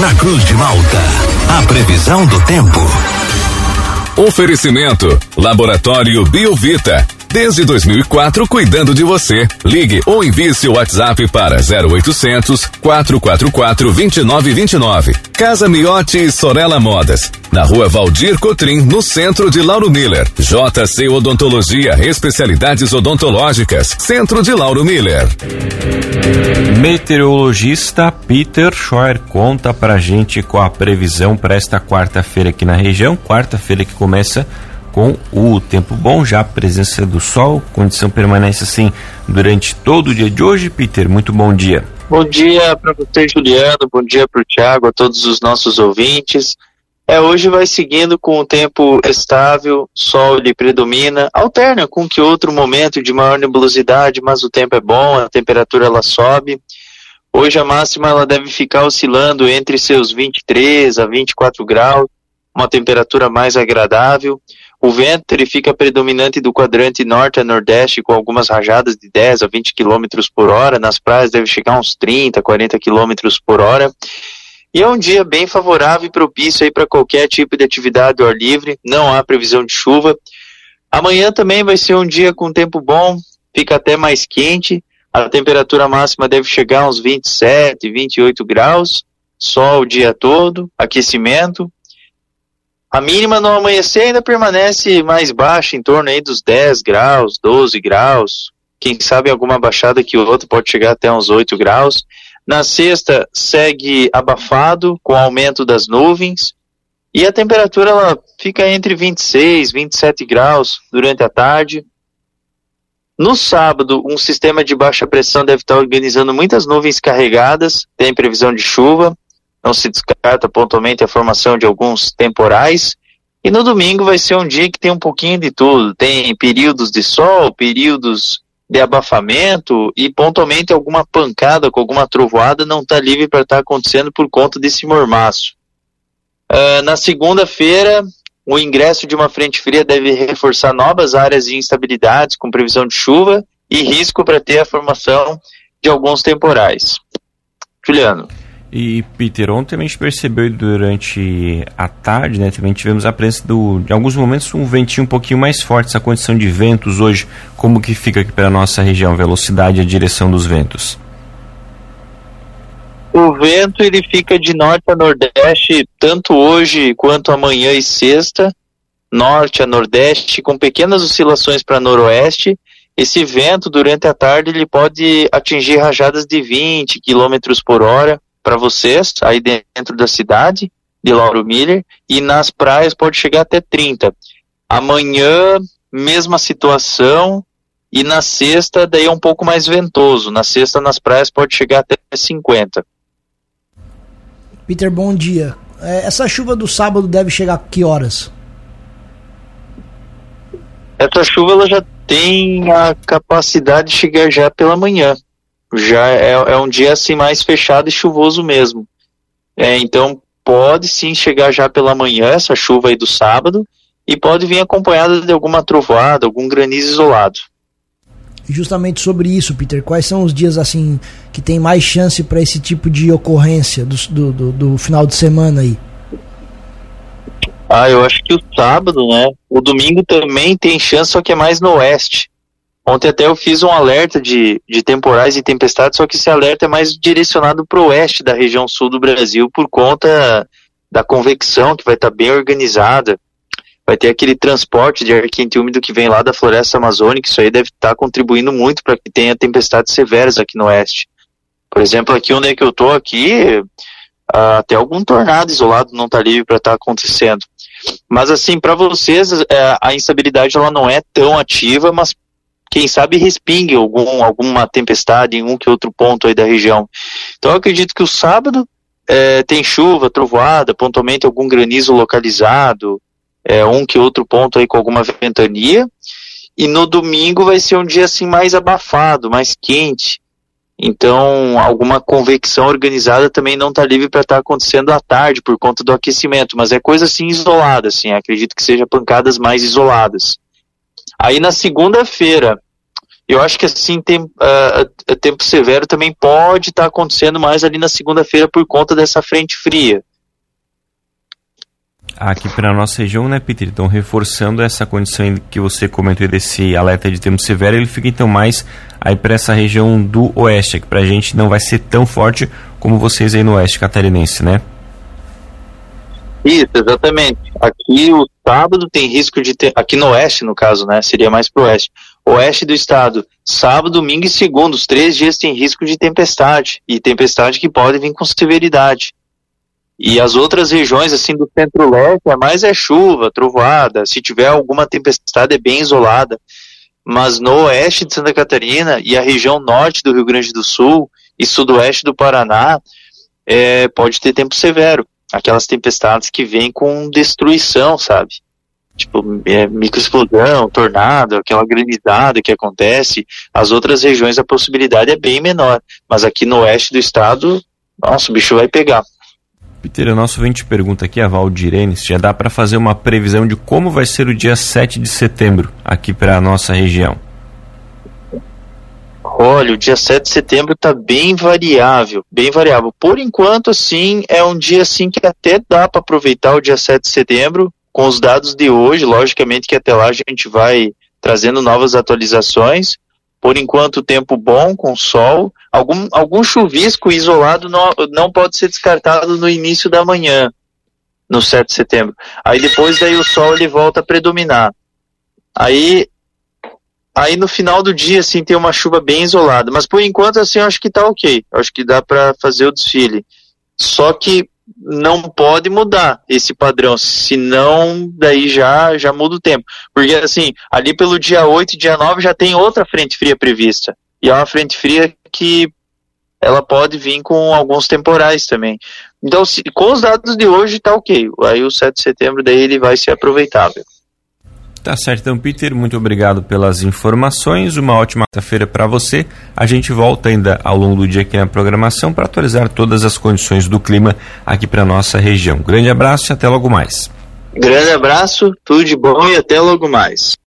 na Cruz de Malta. A previsão do tempo. Oferecimento: Laboratório Biovita. Desde 2004, cuidando de você. Ligue ou envie seu WhatsApp para 0800 444 2929. Casa Miotti e Sorella Modas. Na rua Valdir Cotrim, no centro de Lauro Miller. JC Odontologia, especialidades odontológicas. Centro de Lauro Miller. Meteorologista Peter Scheuer conta pra gente qual a previsão para esta quarta-feira aqui na região. Quarta-feira que começa com o tempo bom, já a presença do sol, condição permanece assim durante todo o dia de hoje. Peter, muito bom dia. Bom dia para você, Juliano, bom dia para o Tiago, a todos os nossos ouvintes. É, hoje vai seguindo com o tempo estável, sol lhe predomina, alterna com que outro momento de maior nebulosidade, mas o tempo é bom, a temperatura ela sobe. Hoje a máxima ela deve ficar oscilando entre seus 23 a 24 graus, uma temperatura mais agradável. O vento ele fica predominante do quadrante norte a nordeste com algumas rajadas de 10 a 20 km por hora. Nas praias deve chegar uns 30, 40 km por hora. E é um dia bem favorável e propício para qualquer tipo de atividade ao ar livre. Não há previsão de chuva. Amanhã também vai ser um dia com tempo bom, fica até mais quente. A temperatura máxima deve chegar a uns 27, 28 graus. Sol o dia todo, aquecimento. A mínima no amanhecer ainda permanece mais baixa, em torno aí dos 10 graus, 12 graus. Quem sabe alguma baixada que o outro pode chegar até uns 8 graus. Na sexta segue abafado com aumento das nuvens e a temperatura ela fica entre 26 e 27 graus durante a tarde. No sábado, um sistema de baixa pressão deve estar organizando muitas nuvens carregadas, tem previsão de chuva não se descarta pontualmente a formação de alguns temporais. E no domingo vai ser um dia que tem um pouquinho de tudo. Tem períodos de sol, períodos de abafamento e pontualmente alguma pancada com alguma trovoada não está livre para estar tá acontecendo por conta desse mormaço. Uh, na segunda-feira, o ingresso de uma frente fria deve reforçar novas áreas de instabilidades com previsão de chuva e risco para ter a formação de alguns temporais. Juliano. E Peter, ontem a gente percebeu durante a tarde, né, também tivemos a presença do, de alguns momentos um ventinho um pouquinho mais forte, essa condição de ventos hoje, como que fica aqui para a nossa região, velocidade e a direção dos ventos? O vento ele fica de norte a nordeste, tanto hoje quanto amanhã e sexta, norte a nordeste, com pequenas oscilações para noroeste. Esse vento durante a tarde ele pode atingir rajadas de 20 km por hora para vocês, aí dentro da cidade de Lauro Miller, e nas praias pode chegar até 30. Amanhã, mesma situação, e na sexta, daí é um pouco mais ventoso. Na sexta, nas praias, pode chegar até 50. Peter, bom dia. É, essa chuva do sábado deve chegar a que horas? Essa chuva ela já tem a capacidade de chegar já pela manhã já é, é um dia assim mais fechado e chuvoso mesmo. É, então pode sim chegar já pela manhã essa chuva aí do sábado e pode vir acompanhada de alguma trovoada, algum granizo isolado. Justamente sobre isso, Peter, quais são os dias assim que tem mais chance para esse tipo de ocorrência do, do, do, do final de semana aí? Ah, eu acho que o sábado, né? O domingo também tem chance, só que é mais no oeste. Ontem até eu fiz um alerta de, de temporais e tempestades, só que esse alerta é mais direcionado para o oeste da região sul do Brasil por conta da convecção que vai estar tá bem organizada. Vai ter aquele transporte de ar quente úmido que vem lá da floresta amazônica, isso aí deve estar tá contribuindo muito para que tenha tempestades severas aqui no oeste. Por exemplo, aqui onde é que eu estou aqui, até algum tornado isolado não está livre para estar tá acontecendo. Mas assim, para vocês, uh, a instabilidade ela não é tão ativa, mas quem sabe respingue algum, alguma tempestade em um que outro ponto aí da região. Então eu acredito que o sábado é, tem chuva, trovoada, pontualmente algum granizo localizado, é, um que outro ponto aí com alguma ventania. E no domingo vai ser um dia assim mais abafado, mais quente. Então, alguma convecção organizada também não está livre para estar tá acontecendo à tarde por conta do aquecimento, mas é coisa assim isolada, assim, acredito que seja pancadas mais isoladas. Aí na segunda-feira, Eu acho que assim tem, uh, tempo severo também pode estar tá acontecendo mais ali na segunda-feira por conta dessa frente fria. Aqui para nossa região, né, Peter? Então, reforçando essa condição que você comentou desse alerta de tempo severo, ele fica então mais aí para essa região do oeste, que para a gente não vai ser tão forte como vocês aí no oeste catarinense, né? Isso, exatamente. Aqui o sábado tem risco de ter, aqui no oeste, no caso, né? Seria mais pro oeste. Oeste do estado, sábado, domingo e segundo, os três dias tem risco de tempestade. E tempestade que pode vir com severidade. E as outras regiões, assim, do centro-leste, é mais é chuva, trovoada. Se tiver alguma tempestade, é bem isolada. Mas no oeste de Santa Catarina e a região norte do Rio Grande do Sul e sudoeste do Paraná, é, pode ter tempo severo. Aquelas tempestades que vêm com destruição, sabe? Tipo, é, microexplosão, tornado, aquela granizada que acontece. As outras regiões a possibilidade é bem menor. Mas aqui no oeste do estado, nossa, o bicho vai pegar. Peter, o nosso vinte pergunta aqui, a Valdirene, se já dá para fazer uma previsão de como vai ser o dia 7 de setembro aqui para a nossa região. Olha, o dia 7 de setembro está bem variável, bem variável. Por enquanto, assim, é um dia assim que até dá para aproveitar o dia 7 de setembro com os dados de hoje. Logicamente que até lá a gente vai trazendo novas atualizações. Por enquanto, tempo bom, com sol. Algum, algum chuvisco isolado não, não pode ser descartado no início da manhã, no 7 de setembro. Aí depois daí o sol ele volta a predominar. Aí, aí no final do dia, assim, tem uma chuva bem isolada. Mas por enquanto, assim, eu acho que tá ok. Eu acho que dá para fazer o desfile. Só que não pode mudar esse padrão, senão daí já, já muda o tempo. Porque assim, ali pelo dia 8 e dia 9 já tem outra frente fria prevista. E é uma frente fria que ela pode vir com alguns temporais também. Então, se, com os dados de hoje tá ok. Aí o 7 de setembro daí ele vai ser aproveitável. Tá certo, então, Peter, muito obrigado pelas informações. Uma ótima quarta-feira para você. A gente volta ainda ao longo do dia aqui na programação para atualizar todas as condições do clima aqui para nossa região. Grande abraço e até logo mais. Grande abraço, tudo de bom e até logo mais.